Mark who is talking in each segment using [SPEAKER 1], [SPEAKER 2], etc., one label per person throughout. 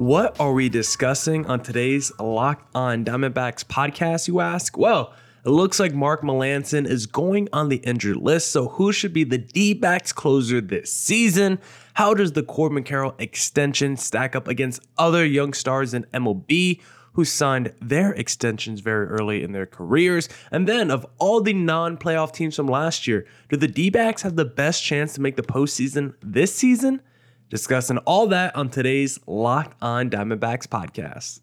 [SPEAKER 1] What are we discussing on today's Locked On Diamondbacks podcast, you ask? Well, it looks like Mark Melancon is going on the injured list. So, who should be the D backs closer this season? How does the Corbin Carroll extension stack up against other young stars in MLB who signed their extensions very early in their careers? And then, of all the non playoff teams from last year, do the D backs have the best chance to make the postseason this season? Discussing all that on today's Locked On Diamondbacks podcast.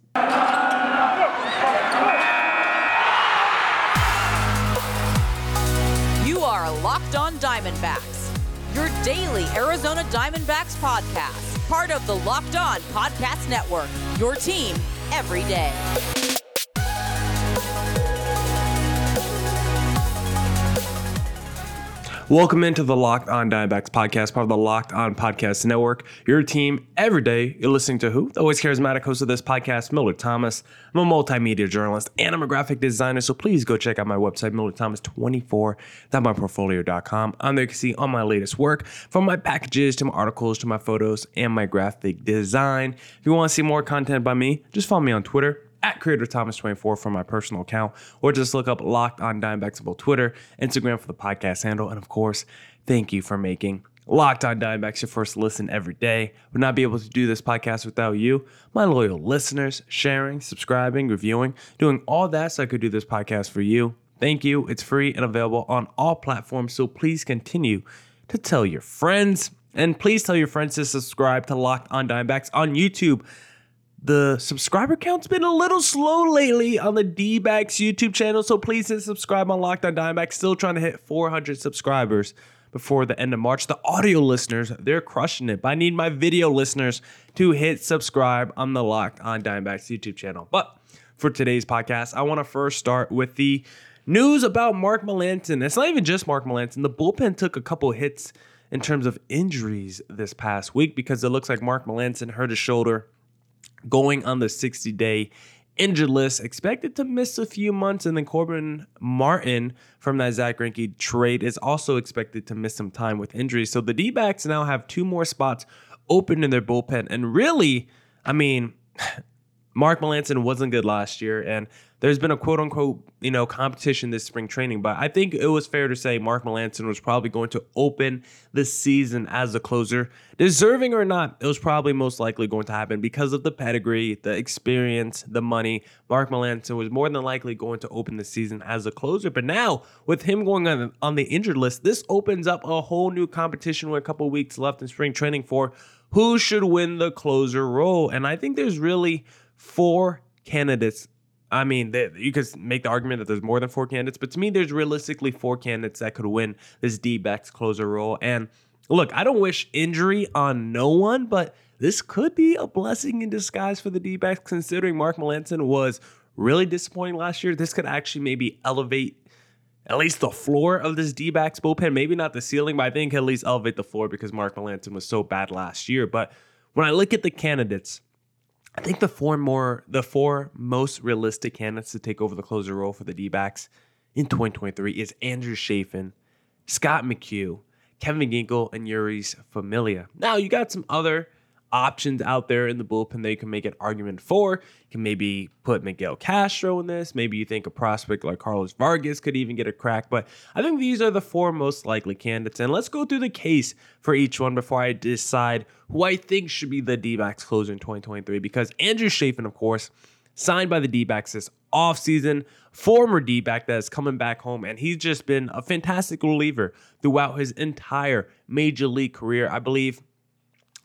[SPEAKER 2] You are Locked On Diamondbacks, your daily Arizona Diamondbacks podcast, part of the Locked On Podcast Network, your team every day.
[SPEAKER 1] Welcome into the Locked On Diamondbacks podcast, part of the Locked On Podcast Network. Your team every day. You're listening to who? The always charismatic host of this podcast, Millard Thomas. I'm a multimedia journalist and I'm a graphic designer, so please go check out my website, millardthomas24.myportfolio.com. On there you can see all my latest work, from my packages to my articles to my photos and my graphic design. If you want to see more content by me, just follow me on Twitter at Creator Thomas 24 for my personal account, or just look up Locked on Diamondbacks on Twitter, Instagram for the podcast handle. And of course, thank you for making Locked on Diamondbacks your first listen every day. Would not be able to do this podcast without you, my loyal listeners, sharing, subscribing, reviewing, doing all that so I could do this podcast for you. Thank you. It's free and available on all platforms. So please continue to tell your friends. And please tell your friends to subscribe to Locked on Diamondbacks on YouTube. The subscriber count's been a little slow lately on the D backs YouTube channel, so please hit subscribe on Locked on Diamondbacks. Still trying to hit 400 subscribers before the end of March. The audio listeners, they're crushing it, but I need my video listeners to hit subscribe on the Locked on Diamondbacks YouTube channel. But for today's podcast, I want to first start with the news about Mark Melancon. It's not even just Mark Melancon. The bullpen took a couple hits in terms of injuries this past week because it looks like Mark Melancon hurt his shoulder going on the 60 day injured list, expected to miss a few months. And then Corbin Martin from that Zach Greinke trade is also expected to miss some time with injuries. So the D backs now have two more spots open in their bullpen. And really, I mean, Mark Melancon wasn't good last year, and there's been a quote unquote, you know, competition this spring training. But I think it was fair to say Mark Melancon was probably going to open the season as a closer. Deserving or not, it was probably most likely going to happen because of the pedigree, the experience, the money. Mark Melancon was more than likely going to open the season as a closer. But now, with him going on, on the injured list, this opens up a whole new competition with a couple weeks left in spring training for who should win the closer role. And I think there's really four candidates. I mean, they, you could make the argument that there's more than four candidates, but to me, there's realistically four candidates that could win this D backs closer role. And look, I don't wish injury on no one, but this could be a blessing in disguise for the D backs, considering Mark Melancon was really disappointing last year. This could actually maybe elevate at least the floor of this D backs bullpen. Maybe not the ceiling, but I think at least elevate the floor because Mark Melancon was so bad last year. But when I look at the candidates, I think the four more the four most realistic candidates to take over the closer role for the D-backs in 2023 is Andrew Chafin, Scott McHugh, Kevin Ginkel, and Jeurys Familia. Now you got some other options out there in the bullpen that you can make an argument for. You can maybe put Miguel Castro in this. Maybe you think a prospect like Carlos Vargas could even get a crack. But I think these are the four most likely candidates. And let's go through the case for each one before I decide who I think should be the D backs closer in 2023. Because Andrew Chafin, of course, signed by the D backs this offseason, former D back that is coming back home, and he's just been a fantastic reliever throughout his entire major league career. I believe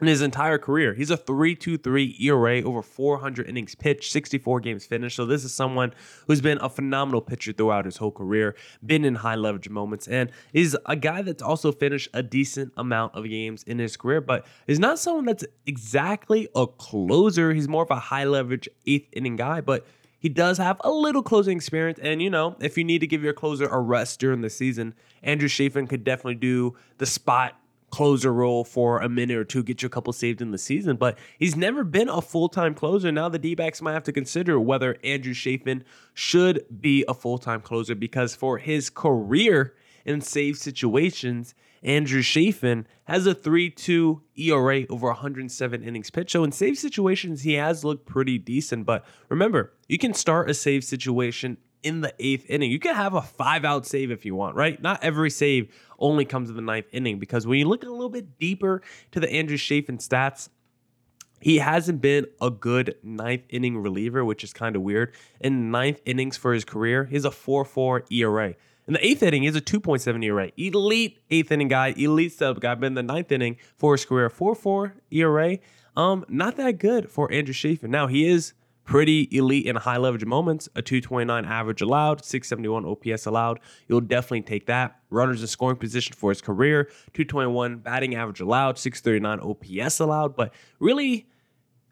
[SPEAKER 1] in his entire career. He's a 3.23 ERA over 400 innings pitched, 64 games finished. So this is someone who's been a phenomenal pitcher throughout his whole career, been in high leverage moments, and is a guy that's also finished a decent amount of games in his career, but is not someone that's exactly a closer. He's more of a high leverage eighth inning guy, but he does have a little closing experience. And, you know, if you need to give your closer a rest during the season, Andrew Chafin could definitely do the spot closer role for a minute or two, get you a couple saved in the season. But he's never been a full time closer. Now the D backs might have to consider whether Andrew Chafin should be a full time closer because for his career in save situations, Andrew Chafin has a 3 2 ERA over 107 innings pitched. So in save situations, he has looked pretty decent. But remember, you can start a save situation in the eighth inning. You can have a five out save if you want, right? Not every save only comes in the ninth inning because when you look a little bit deeper to the Andrew Chafin stats, he hasn't been a good ninth inning reliever, which is kind of weird. In ninth innings for his career, he's a 4 4 ERA. In the eighth inning, he's a 2.7 ERA. Elite eighth inning guy, elite sub guy. But in the ninth inning for his career, 4 4 ERA. Um, not that good for Andrew Chafin. Now, he is pretty elite in high leverage moments. A 229 average allowed, 671 OPS allowed. You'll definitely take that. Runners in scoring position for his career, 221 batting average allowed, 639 OPS allowed. But really,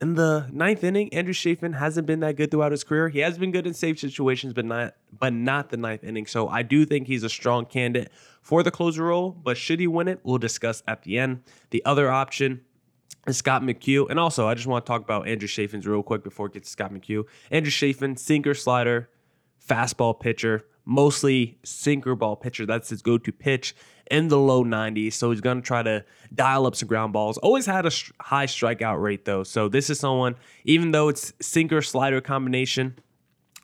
[SPEAKER 1] in the ninth inning, Andrew Chafin hasn't been that good throughout his career. He has been good in safe situations, but not but not the ninth inning. So I do think he's a strong candidate for the closer role. But should he win it, we'll discuss at the end. The other option is Scott McHugh. And also, I just want to talk about Andrew Chafin's real quick before it gets to Scott McHugh. Andrew Chafin, sinker slider, fastball pitcher, mostly sinker ball pitcher. That's his go-to pitch in the low 90s. So he's going to try to dial up some ground balls. Always had a high strikeout rate though. So this is someone, even though it's sinker slider combination,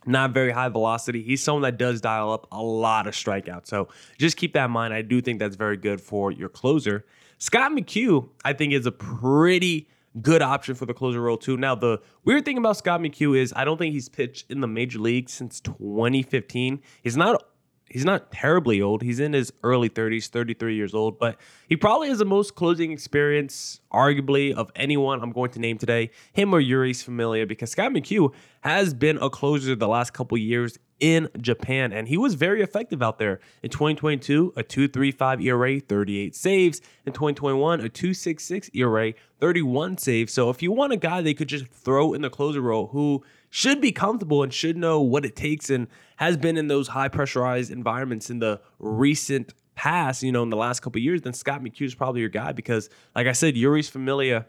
[SPEAKER 1] not very high velocity. He's someone that does dial up a lot of strikeouts. So just keep that in mind. I do think that's very good for your closer. Scott McHugh, I think, is a pretty good option for the closer role too. Now, the weird thing about Scott McHugh is I don't think he's pitched in the major league since 2015. He's not he's not terribly old. He's in his early 30s, 33 years old, but he probably has the most closing experience, arguably, of anyone I'm going to name today, him or Jeurys Familia, because Scott McHugh has been a closer the last couple years in Japan, and he was very effective out there. In 2022, a 2.35 ERA, 38 saves. In 2021, a 2.66 ERA, 31 saves. So if you want a guy they could just throw in the closer role who should be comfortable and should know what it takes and has been in those high pressurized environments in the recent past, you know, in the last couple years, then Scott McHugh is probably your guy because, like I said, Jeurys Familia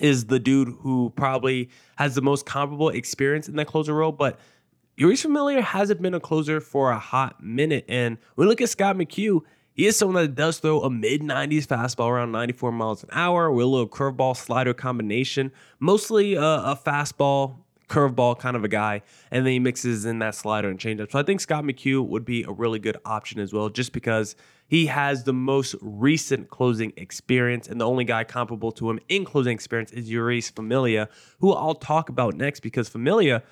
[SPEAKER 1] is the dude who probably has the most comparable experience in that closer role. But Jeurys Familia hasn't been a closer for a hot minute. And when we look at Scott McHugh, he is someone that does throw a mid 90s fastball around 94 miles an hour with a little curveball slider combination, mostly a, a fastball curveball kind of a guy, and then he mixes in that slider and changeup. So I think Scott McHugh would be a really good option as well, just because he has the most recent closing experience, and the only guy comparable to him in closing experience is Jeurys Familia, who I'll talk about next because Familia,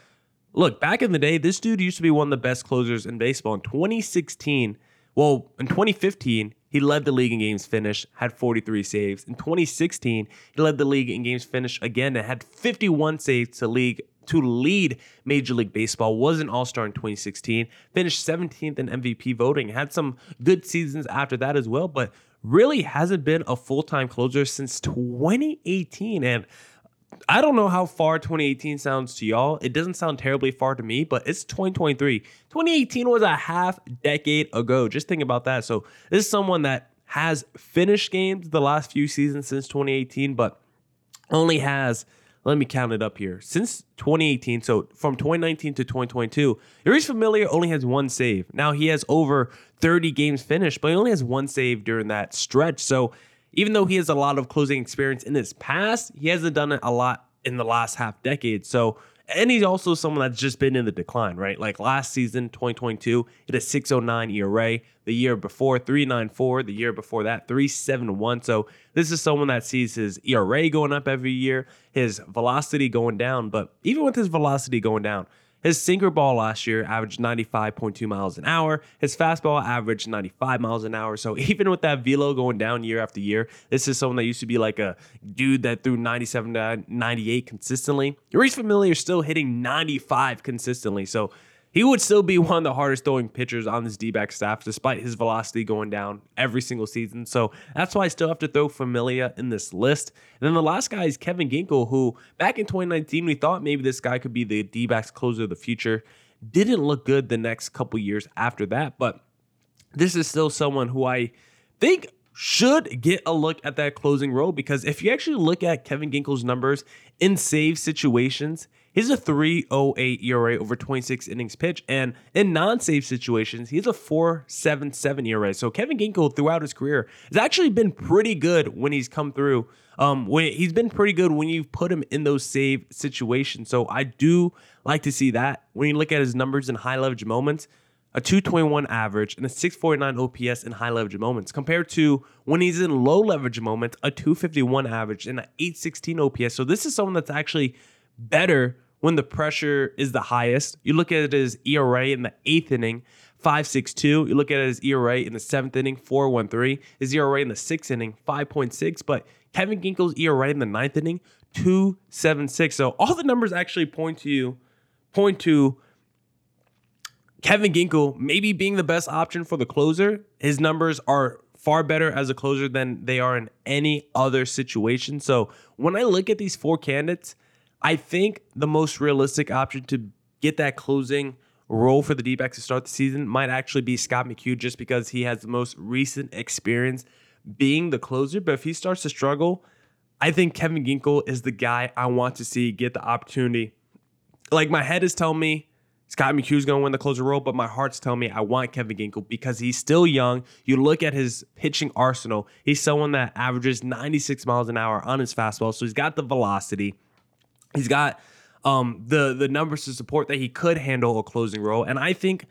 [SPEAKER 1] look, back in the day, this dude used to be one of the best closers in baseball. In 2016, well, in 2015, he led the league in games finished, had 43 saves. In 2016, he led the league in games finished again and had 51 saves to league to lead Major League Baseball, was an All Star in 2016, finished 17th in MVP voting, had some good seasons after that as well, but really hasn't been a full time closer since 2018. And I don't know how far 2018 sounds to y'all. It doesn't sound terribly far to me, but it's 2023. 2018 was a half decade ago. Just think about that. So, this is someone that has finished games the last few seasons since 2018, but only has let me count it up here. Since 2018, so from 2019 to 2022, Jeurys Familia only has one save. Now he has over 30 games finished, but he only has one save during that stretch. So even though he has a lot of closing experience in his past, he hasn't done it a lot in the last half decade. So and he's also someone that's just been in the decline, right? Like last season, 2022, hit a 609 ERA. The year before, 394. The year before that, 371. So this is someone that sees his ERA going up every year, his velocity going down. But even with his velocity going down, his sinker ball last year averaged 95.2 miles an hour. His fastball averaged 95 miles an hour. So even with that velo going down year after year, this is someone that used to be like a dude that threw 97 to 98 consistently. Jeurys Familia still hitting 95 consistently. So he would still be one of the hardest throwing pitchers on this D back staff, despite his velocity going down every single season. So that's why I still have to throw Familia in this list. And then the last guy is Kevin Ginkel, who back in 2019, we thought maybe this guy could be the D backs closer of the future. Didn't look good the next couple years after that, but this is still someone who I think should get a look at that closing role because if you actually look at Kevin Ginkel's numbers in save situations, He's a 308 ERA over 26 innings pitched. And in non save situations, he's a 477 ERA. So Kevin Ginkel throughout his career has actually been pretty good when he's come through. Um, when, he's been pretty good when you've put him in those save situations. So I do like to see that. When you look at his numbers in high leverage moments, a 221 average and a 649 OPS in high leverage moments compared to when he's in low leverage moments, a 251 average and an 816 OPS. So this is someone that's actually better when the pressure is the highest. You look at his ERA in the eighth inning, 5.62. You look at his ERA in the seventh inning, 4.13. His ERA in the sixth inning, 5.6. But Kevin Ginkel's ERA in the ninth inning, 2.76. So all the numbers actually point to you, point to Kevin Ginkel maybe being the best option for the closer. His numbers are far better as a closer than they are in any other situation. So when I look at these four candidates, I think the most realistic option to get that closing role for the D backs to start the season might actually be Scott McHugh just because he has the most recent experience being the closer. But if he starts to struggle, I think Kevin Ginkel is the guy I want to see get the opportunity. Like my head is telling me Scott McHugh's going to win the closer role, but my heart's telling me I want Kevin Ginkel because he's still young. You look at his pitching arsenal, he's someone that averages 96 miles an hour on his fastball. So he's got the velocity. He's got um, the the numbers to support that he could handle a closing role. And I think,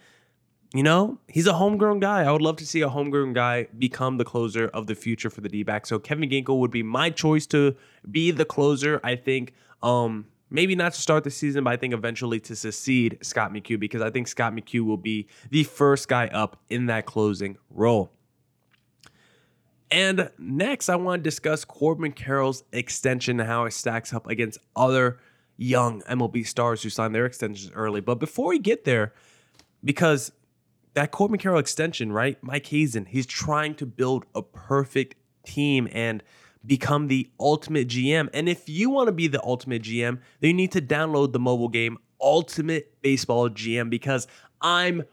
[SPEAKER 1] you know, he's a homegrown guy. I would love to see a homegrown guy become the closer of the future for the D back. So Kevin Ginkel would be my choice to be the closer. I think um, maybe not to start the season, but I think eventually to succeed Scott McHugh because I think Scott McHugh will be the first guy up in that closing role. And next, I want to discuss Corbin Carroll's extension and how it stacks up against other young MLB stars who signed their extensions early. But before we get there, because that Corbin Carroll extension, right? Mike Hazen, he's trying to build a perfect team and become the ultimate GM. And if you want to be the ultimate GM, then you need to download the mobile game Ultimate Baseball GM because I'm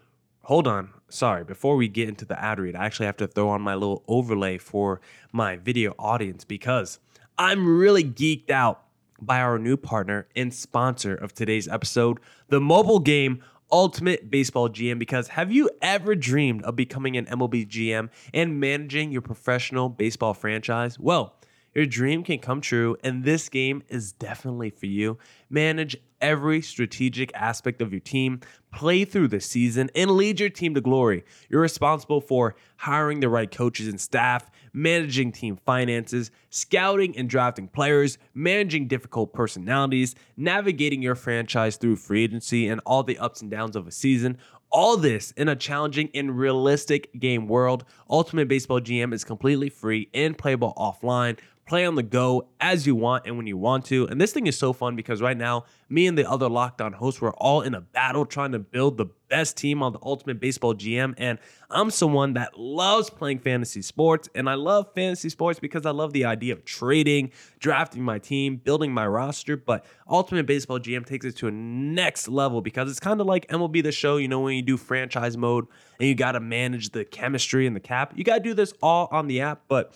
[SPEAKER 1] hold on. Sorry, before we get into the ad read, I actually have to throw on my little overlay for my video audience because I'm really geeked out by our new partner and sponsor of today's episode, the mobile game Ultimate Baseball GM. Because have you ever dreamed of becoming an MLB GM and managing your professional baseball franchise? Well, your dream can come true, and this game is definitely for you. Manage every strategic aspect of your team, play through the season, and lead your team to glory. You're responsible for hiring the right coaches and staff, managing team finances, scouting and drafting players, managing difficult personalities, navigating your franchise through free agency and all the ups and downs of a season. All this in a challenging and realistic game world. Ultimate Baseball GM is completely free and playable offline play on the go as you want and when you want to. And this thing is so fun because right now, me and the other Locked On hosts, we're all in a battle trying to build the best team on the Ultimate Baseball GM. And I'm someone that loves playing fantasy sports. And I love fantasy sports because I love the idea of trading, drafting my team, building my roster. But Ultimate Baseball GM takes it to a next level because it's kind of like MLB The Show, you know, when you do franchise mode and you got to manage the chemistry and the cap. You got to do this all on the app. But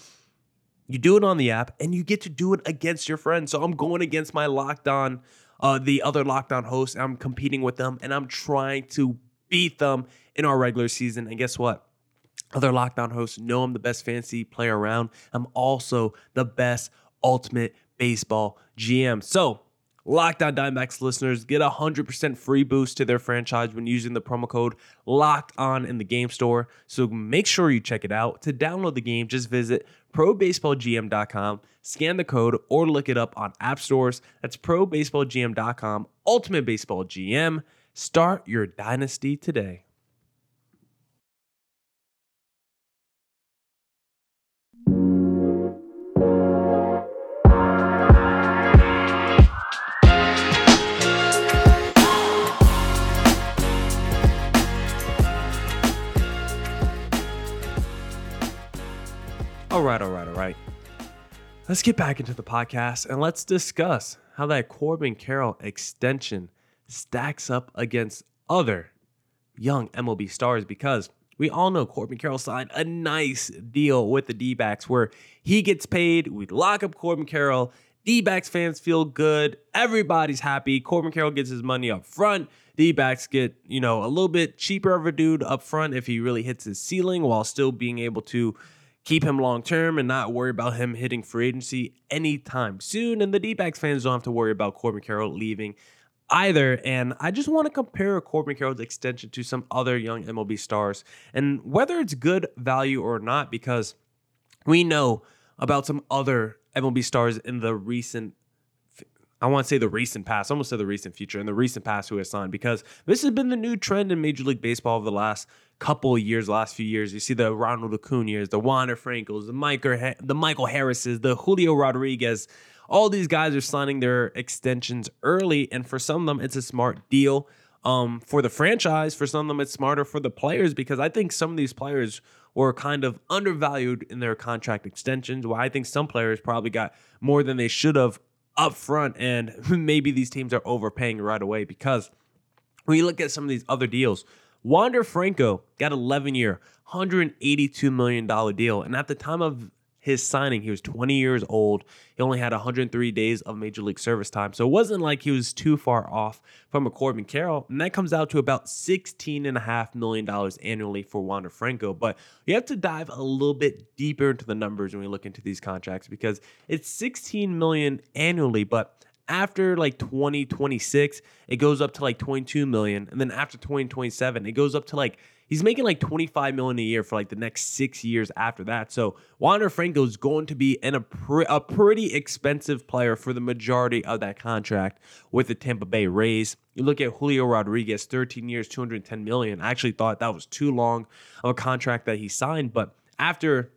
[SPEAKER 1] you do it on the app and you get to do it against your friends. So I'm going against my locked on, uh, the other locked on hosts. I'm competing with them and I'm trying to beat them in our regular season. And guess what? Other Locked On hosts know I'm the best fantasy player around. I'm also the best ultimate baseball GM. So Locked On Diamondbacks listeners get a 100% free boost to their franchise when using the promo code Locked On in the game store. So make sure you check it out. To download the game, just visit probaseballgm.com, scan the code, or look it up on app stores. That's probaseballgm.com, Ultimate Baseball GM. Start your dynasty today. All right, all right, all right. Let's get back into the podcast and let's discuss how that Corbin Carroll extension stacks up against other young MLB stars because we all know Corbin Carroll signed a nice deal with the D backs where he gets paid, we lock up Corbin Carroll, D backs fans feel good. Everybody's happy. Corbin Carroll gets his money up front. D backs get, you know, a little bit cheaper of a dude up front if he really hits his ceiling while still being able to keep him long term and not worry about him hitting free agency anytime soon. And the D backs fans don't have to worry about Corbin Carroll leaving either. And I just want to compare Corbin Carroll's extension to some other young MLB stars and whether it's good value or not, because we know about some other MLB stars in the recent I want to say the recent past, almost say the recent future, and the recent past who has signed because this has been the new trend in Major League Baseball over the last couple years, last few years. You see the Ronald Acuna's, the Wander Francos, the Michael, the Michael Harrises, the Julio Rodriguez. All these guys are signing their extensions early, and for some of them, it's a smart deal. Um, for the franchise, for some of them, it's smarter for the players because I think some of these players were kind of undervalued in their contract extensions. Well, I think some players probably got more than they should have up front, and maybe these teams are overpaying right away because when you look at some of these other deals, Wander Franco got 11 year, $182 million deal. And at the time of his signing. He was 20 years old. He only had 103 days of major league service time. So it wasn't like he was too far off from a Corbin Carroll. And that comes out to about $16.5 million annually for Wander Franco. But you have to dive a little bit deeper into the numbers when we look into these contracts because it's 16 million annually, but after like 2026, it goes up to like 22 million. And then after 2027, it goes up to like he's making like 25 million a year for like the next six years after that. So Wander Franco is going to be in a, a pretty expensive player for the majority of that contract with the Tampa Bay Rays. You look at Julio Rodriguez, 13 years, 210 million. I actually thought that was too long of a contract that he signed, but after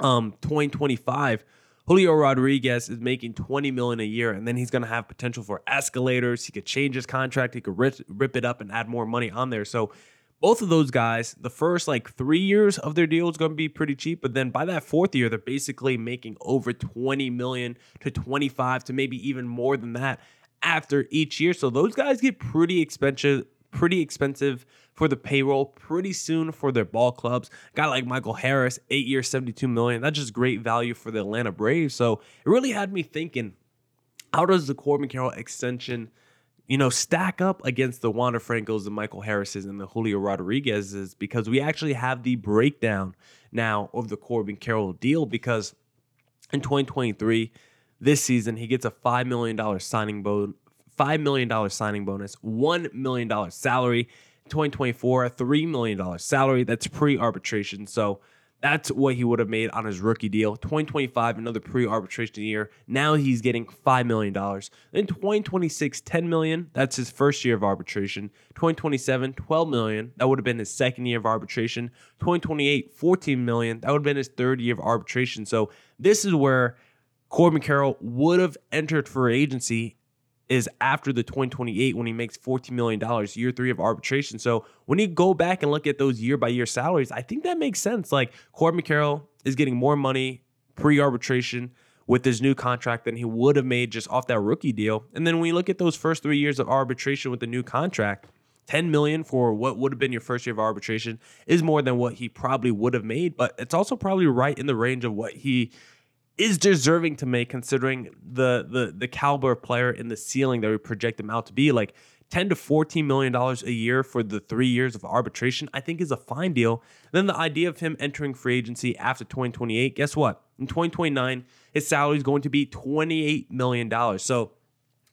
[SPEAKER 1] um 2025 Julio Rodriguez is making 20 million a year, and then he's going to have potential for escalators. He could change his contract. He could rip, rip it up and add more money on there. So both of those guys, the first like three years of their deal is going to be pretty cheap, but then by that fourth year, they're basically making over 20 million to 25 to maybe even more than that after each year. So those guys get pretty expensive, pretty expensive for the payroll pretty soon for their ball clubs. Guy like Michael Harris, eight years, 72 million. That's just great value for the Atlanta Braves. So it really had me thinking, how does the Corbin Carroll extension? you know, stack up against the Wander Francos, the Michael Harrises, and the Julio Rodriguez's because we actually have the breakdown now of the Corbin Carroll deal because in 2023, this season, he gets a $5 million signing bonus. $5 million signing bonus, $1 million salary. 2024, $3 million salary. That's pre arbitration. So that's what he would have made on his rookie deal. 2025, another pre-arbitration year. Now he's getting $5 million. Then 2026, $10 million. That's his first year of arbitration. 2027, $12 million. That would have been his second year of arbitration. 2028, $14 million. That would have been his third year of arbitration. So this is where Corbin Carroll would have entered for agency is after the 2028 when he makes $14 million, year three of arbitration. So when you go back and look at those year by year salaries, I think that makes sense. Like Corbin Carroll is getting more money pre arbitration with his new contract than he would have made just off that rookie deal. And then when you look at those first three years of arbitration with the new contract, 10 million for what would have been your first year of arbitration is more than what he probably would have made, but it's also probably right in the range of what he is deserving to make considering the the the caliber player in the ceiling that we project him out to be like 10 to 14 million dollars a year for the 3 years of arbitration I think is a fine deal. then the idea of him entering free agency after 2028, guess what? In 2029, his salary is going to be 28 million dollars. So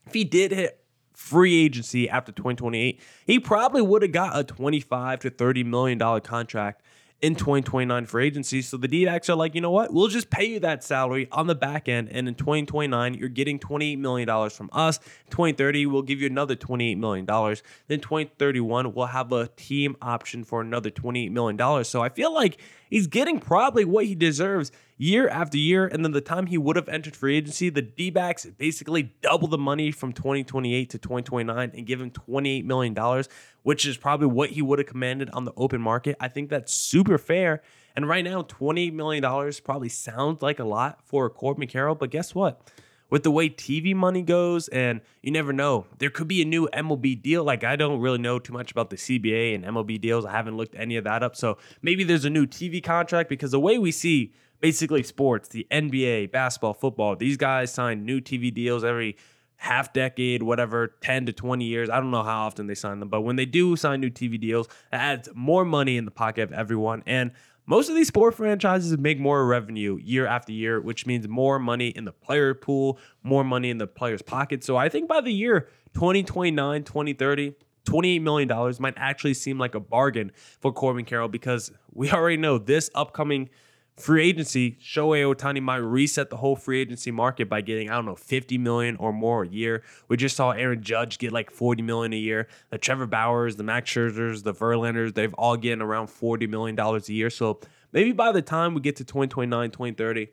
[SPEAKER 1] if he did hit free agency after 2028, he probably would have got a 25 to 30 million dollar contract in 2029 for agency. So the D-backs are like, you know what? We'll just pay you that salary on the back end. And in 2029, you're getting $28 million from us. 2030, we'll give you another $28 million. Then 2031, we'll have a team option for another $28 million. So I feel like he's getting probably what he deserves year after year. And then the time he would have entered free agency, the D backs basically double the money from 2028 to 2029 and give him $28 million, which is probably what he would have commanded on the open market. I think that's super fair. And right now, $28 million probably sounds like a lot for Corbin Carroll, but guess what? with the way TV money goes, and you never know. There could be a new MLB deal. Like I don't really know too much about the CBA and MLB deals. I haven't looked any of that up. So maybe there's a new TV contract because the way we see basically sports, the NBA, basketball, football. These guys sign new TV deals every half decade, whatever, 10 to 20 years. I don't know how often they sign them, but when they do sign new TV deals, it adds more money in the pocket of everyone. And most of these sport franchises make more revenue year after year, which means more money in the player pool, more money in the player's pocket. So I think by the year 2029, 2030, $28 million might actually seem like a bargain for Corbin Carroll because we already know this upcoming free agency, Shohei Ohtani might reset the whole free agency market by getting, I don't know, 50 million or more a year. We just saw Aaron Judge get like 40 million a year. The Trevor Bauers, the Max Scherzers, the Verlanders, they've all getting around 40 million dollars a year. So maybe by the time we get to 2029, 2030,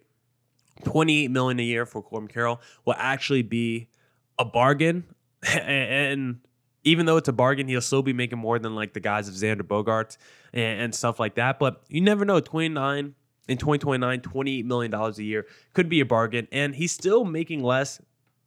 [SPEAKER 1] 28 million a year for Corbin Carroll will actually be a bargain. and even though it's a bargain, he'll still be making more than like the guys of Xander Bogaerts and, and stuff like that. But you never know. 29 in 2029, $28 million a year could be a bargain. And he's still making less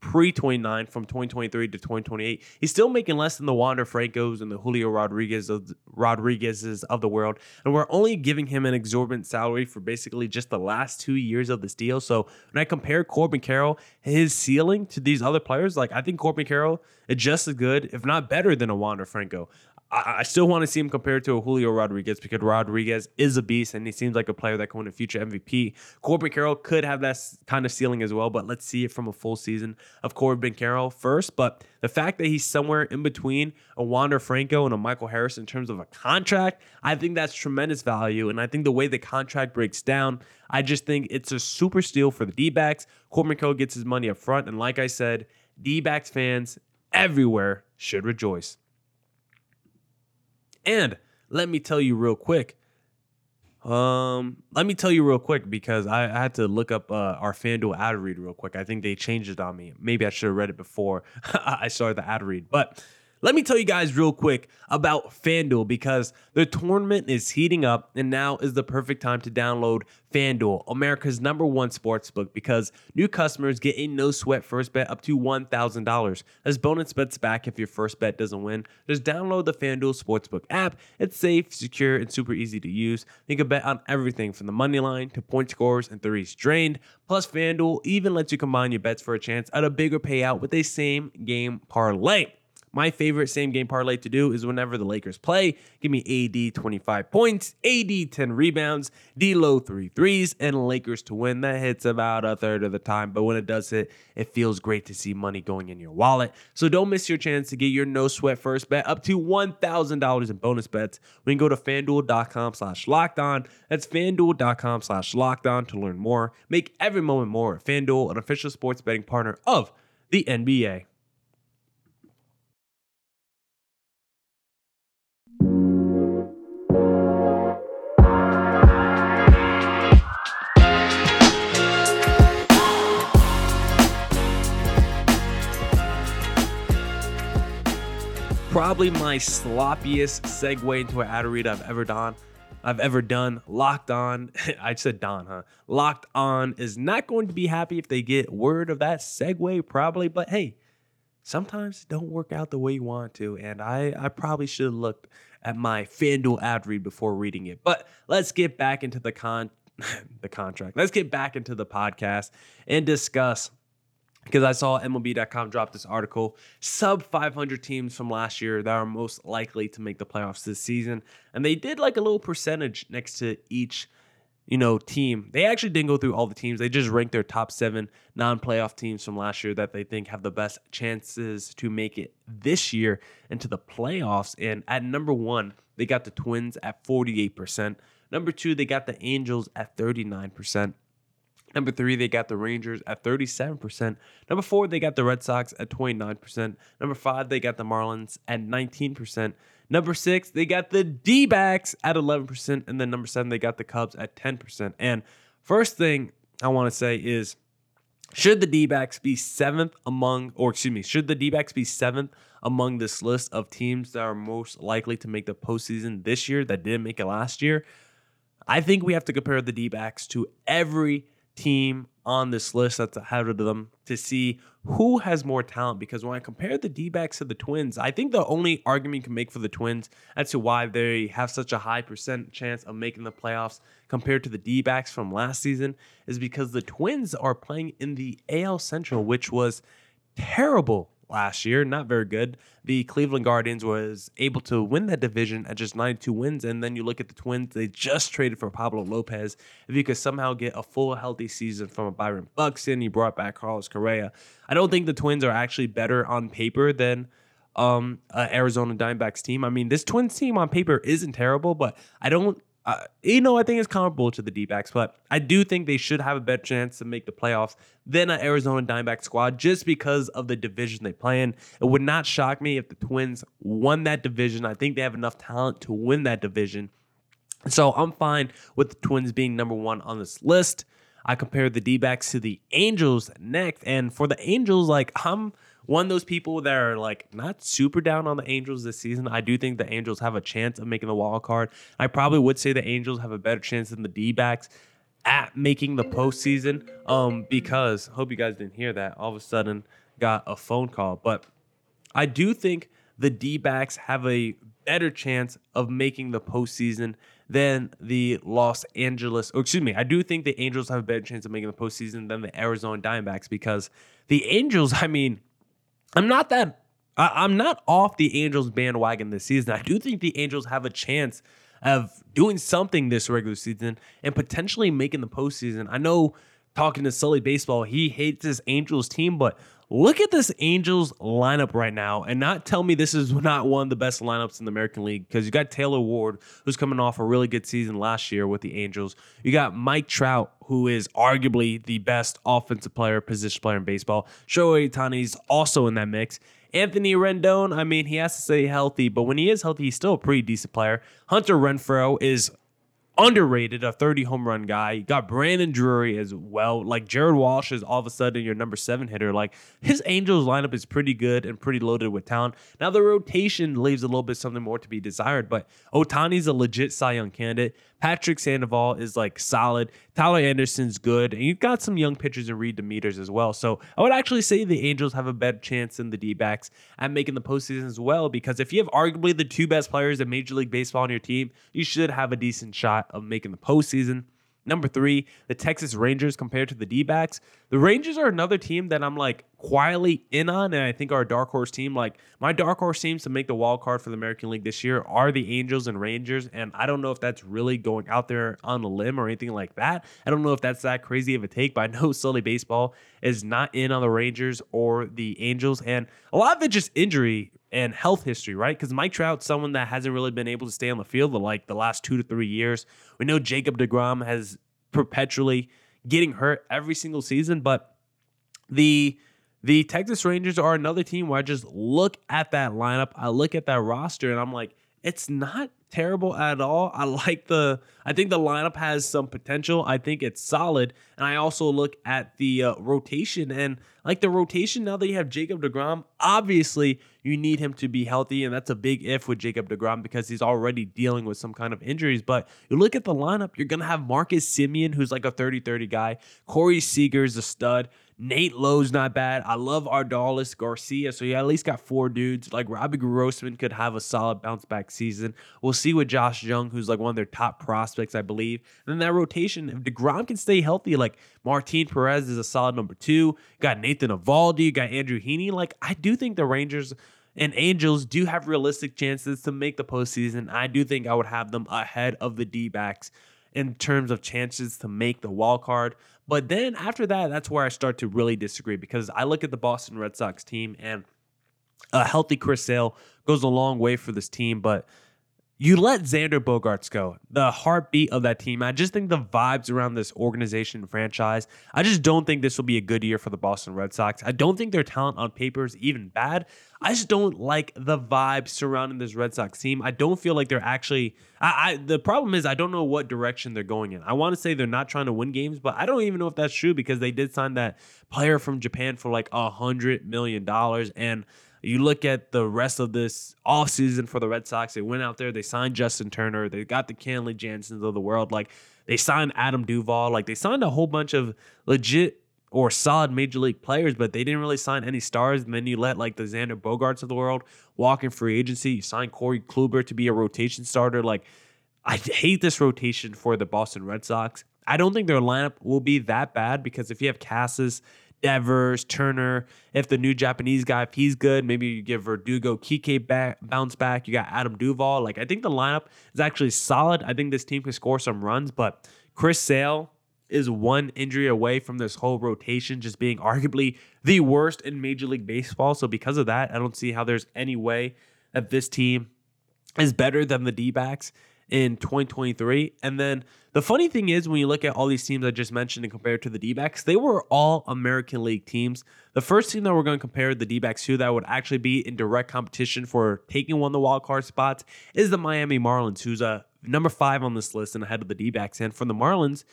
[SPEAKER 1] pre 29 from 2023 to 2028. He's still making less than the Wander Francos and the Julio Rodriguez of Rodriguez's of the world. And we're only giving him an exorbitant salary for basically just the last two years of this deal. So when I compare Corbin Carroll, his ceiling to these other players, like I think Corbin Carroll just as good, if not better than a Wander Franco. I, I still want to see him compared to a Julio Rodriguez because Rodriguez is a beast and he seems like a player that can win a future MVP. Corbin Carroll could have that kind of ceiling as well, but let's see it from a full season of Corbin Carroll first. But the fact that he's somewhere in between a Wander Franco and a Michael Harris in terms of a contract, I think that's tremendous value. And I think the way the contract breaks down, I just think it's a super steal for the D backs. Corbin Carroll gets his money up front. And like I said, D backs fans everywhere should rejoice. And let me tell you real quick. Um, let me tell you real quick because I, I had to look up uh, our FanDuel ad read real quick. I think they changed it on me. Maybe I should have read it before I started the ad read. But let me tell you guys real quick about FanDuel because the tournament is heating up and now is the perfect time to download FanDuel, America's number one sports book, because new customers get a no sweat first bet up to $1,000. As bonus bets back if your first bet doesn't win. Just download the FanDuel Sportsbook app. It's safe, secure, and super easy to use. You can bet on everything from the money line to point scores and threes drained. Plus, FanDuel even lets you combine your bets for a chance at a bigger payout with a same game parlay. My favorite same game parlay to do is whenever the Lakers play, give me AD 25 points, AD 10 rebounds, D D'Lo three threes, and Lakers to win. That hits about a third of the time, but when it does hit, it feels great to see money going in your wallet. So don't miss your chance to get your no sweat first bet up to $1,000 in bonus bets when you go to fanduel.com slash locked on. That's fanduel.com slash locked on to learn more. Make every moment more. FanDuel, an official sports betting partner of the NBA. Probably my sloppiest segue into an ad read I've ever done. I've ever done. Locked on, I said Don, huh? Locked on is not going to be happy if they get word of that segue, probably. But hey, sometimes it don't work out the way you want to. And I, I probably should have looked at my FanDuel ad read before reading it. But let's get back into the con the contract. Let's get back into the podcast and discuss because I saw MLB.com drop this article sub 500 teams from last year that are most likely to make the playoffs this season. And they did like a little percentage next to each, you know, team. They actually didn't go through all the teams. They just ranked their top seven non playoff teams from last year that they think have the best chances to make it this year into the playoffs. And at number one, they got the Twins at 48%. Number two, they got the Angels at 39%. Number three, they got the Rangers at 37%. Number four, they got the Red Sox at 29%. Number five, they got the Marlins at 19%. Number six, they got the D backs at 11%. And then number seven, they got the Cubs at 10%. And first thing I want to say is should the D backs be seventh among, or excuse me, should the D backs be seventh among this list of teams that are most likely to make the postseason this year that didn't make it last year? I think we have to compare the D backs to every team on this list that's ahead of them to see who has more talent. Because when I compare the D backs to the Twins, I think the only argument you can make for the Twins as to why they have such a high percent chance of making the playoffs compared to the D backs from last season is because the Twins are playing in the AL Central, which was terrible last year, not very good. The Cleveland Guardians was able to win that division at just 92 wins. And then you look at the Twins, they just traded for Pablo Lopez. If you could somehow get a full healthy season from a Byron Buxton, you brought back Carlos Correa. I don't think the Twins are actually better on paper than um uh, Arizona Diamondbacks team. I mean, this Twins team on paper isn't terrible, but I don't uh, you know, I think it's comparable to the D backs, but I do think they should have a better chance to make the playoffs than an Arizona Diamondback squad just because of the division they play in. It would not shock me if the Twins won that division. I think they have enough talent to win that division. So I'm fine with the Twins being number one on this list. I compare the D backs to the Angels next. And for the Angels, like, I'm one of those people that are like not super down on the Angels this season. I do think the Angels have a chance of making the wild card. I probably would say the Angels have a better chance than the D backs at making the postseason. Um, because hope you guys didn't hear that. All of a sudden got a phone call. But I do think the D backs have a better chance of making the postseason than the Los Angeles, or excuse me, I do think the Angels have a better chance of making the postseason than the Arizona Diamondbacks because the Angels, I mean, I'm not that I, am not off the Angels bandwagon this season. I do think the Angels have a chance of doing something this regular season and potentially making the postseason. I know talking to Sully Baseball, he hates this Angels team, but look at this Angels lineup right now and not tell me this is not one of the best lineups in the American League because you got Taylor Ward, who's coming off a really good season last year with the Angels. You got Mike Trout, who is arguably the best offensive player, position player in baseball. Shohei Ohtani's also in that mix. Anthony Rendon, I mean, he has to stay healthy, but when he is healthy, he's still a pretty decent player. Hunter Renfroe is underrated, a 30 home run guy. You got Brandon Drury as well. Like Jared Walsh is all of a sudden your number seven hitter. Like his Angels lineup is pretty good and pretty loaded with talent. Now the rotation leaves a little bit something more to be desired, but Ohtani's a legit Cy Young candidate. Patrick Sandoval is like solid. Tyler Anderson's good. And you've got some young pitchers in Reid Detmers as well. So I would actually say the Angels have a better chance than the D backs at making the postseason as well. Because if you have arguably the two best players in Major League Baseball on your team, you should have a decent shot of making the postseason. Number three, the Texas Rangers compared to the D backs. The Rangers are another team that I'm like quietly in on, and I think are a dark horse team. Like my dark horse teams to make the wild card for the American League this year are the Angels and Rangers, and I don't know if that's really going out there on a limb or anything like that. I don't know if that's that crazy of a take, but I know Sully Baseball is not in on the Rangers or the Angels, and a lot of it just injury and health history, right? Because Mike Trout's someone that hasn't really been able to stay on the field for like the last two to three years. We know Jacob DeGrom has perpetually getting hurt every single season, but the the Texas Rangers are another team where I just look at that lineup, I look at that roster, and I'm like, it's not terrible at all. I like the I think the lineup has some potential. I think it's solid. And I also look at the uh, rotation and like the rotation now that you have Jacob DeGrom, obviously you need him to be healthy and that's a big if with Jacob DeGrom because he's already dealing with some kind of injuries, but you look at the lineup, you're to have Marcus Semien, who's like a 30-30 guy, Corey Seager's a stud, Nate Lowe's not bad. I love Adolis Garcia. So you at least got four dudes. Like Robbie Grossman could have a solid bounce back season. We'll see with Josh Jung, who's like one of their top prospects, I believe. And then that rotation, if DeGrom can stay healthy, like Martin Perez is a solid number two. Got Nathan Eovaldi, got Andrew Heaney. Like I do think the Rangers and Angels do have realistic chances to make the postseason. I do think I would have them ahead of the D backs in terms of chances to make the wild card. But then after that, that's where I start to really disagree because I look at the Boston Red Sox team and a healthy Chris Sale goes a long way for this team, but you let Xander Bogaerts go, the heartbeat of that team. I just think the vibes around this organization franchise, I just don't think this will be a good year for the Boston Red Sox. I don't think their talent on paper is even bad. I just don't like the vibes surrounding this Red Sox team. I don't feel like they're actually. I, I the problem is I don't know what direction they're going in. I want to say they're not trying to win games, but I don't even know if that's true because they did sign that player from Japan for like a hundred million dollars and You look at the rest of this offseason for the Red Sox, they went out there, they signed Justin Turner, they got the Kenley Jansens of the world. Like they signed Adam Duvall, like they signed a whole bunch of legit or solid major league players, but they didn't really sign any stars. And then you let like the Xander Bogaerts of the world walk in free agency. You signed Corey Kluber to be a rotation starter. Like I hate this rotation for the Boston Red Sox. I don't think their lineup will be that bad because if you have Casas, Devers, Turner. If the new Japanese guy, if he's good, maybe you give Verdugo Kike back, bounce back. You got Adam Duvall. Like I think the lineup is actually solid. I think this team can score some runs, but Chris Sale is one injury away from this whole rotation just being arguably the worst in Major League Baseball. So because of that, I don't see how there's any way that this team is better than the D backs in 2023. And then the funny thing is, when you look at all these teams I just mentioned and compare to the D backs, they were all American League teams. The first team that we're going to compare the D backs to that would actually be in direct competition for taking one of the wild card spots is the Miami Marlins, who's a number five on this list and ahead of the D backs. And from the Marlins,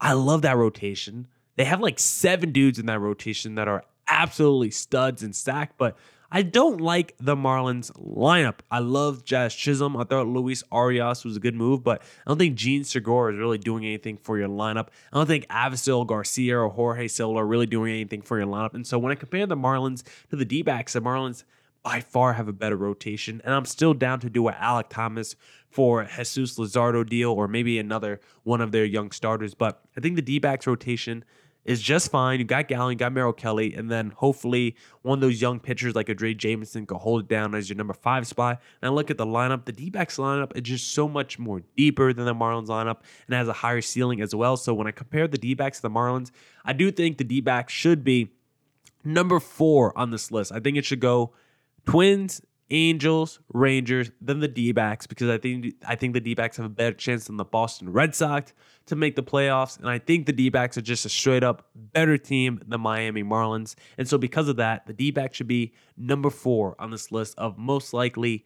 [SPEAKER 1] I love that rotation. They have like seven dudes in that rotation that are absolutely studs and stacked, but I don't like the Marlins lineup. I love Jazz Chisholm. I thought Luis Arraez was a good move, but I don't think Jean Segura is really doing anything for your lineup. I don't think Avisail Garcia or Jorge Soler are really doing anything for your lineup. And so when I compare the Marlins to the D backs, the Marlins by far have a better rotation. And I'm still down to do an Alek Thomas for Jesus Luzardo deal or maybe another one of their young starters. But I think the D backs rotation is just fine. You got Gallen, you got Merrill Kelly, and then hopefully one of those young pitchers like a Drey Jameson can hold it down as your number five spot. And I look at the lineup, the D backs lineup is just so much more deeper than the Marlins lineup and has a higher ceiling as well. So when I compare the D backs to the Marlins, I do think the D backs should be number four on this list. I think it should go Twins, Angels, Rangers, then the D-backs because I think I think the D-backs have a better chance than the Boston Red Sox to make the playoffs and I think the D-backs are just a straight up better team than Miami Marlins. And so because of that, the D-backs should be number 4 on this list of most likely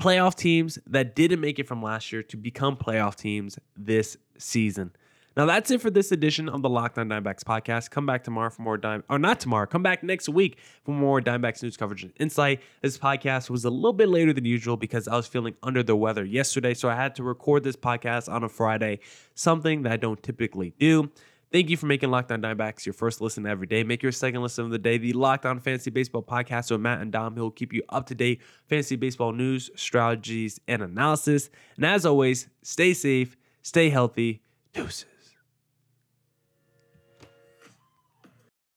[SPEAKER 1] playoff teams that didn't make it from last year to become playoff teams this season. Now that's it for this edition of the Locked On Diamondbacks podcast. Come back tomorrow for more Dime, or not tomorrow. Come back next week for more Diamondbacks news coverage and insight. This podcast was a little bit later than usual because I was feeling under the weather yesterday, so I had to record this podcast on a Friday, something that I don't typically do. Thank you for making Locked On Diamondbacks your first listen every day. Make your second listen of the day the Locked On Fantasy Baseball podcast with Matt and Dom. He'll keep you up to date fantasy baseball news, strategies, and analysis. And as always, stay safe, stay healthy. Deuces.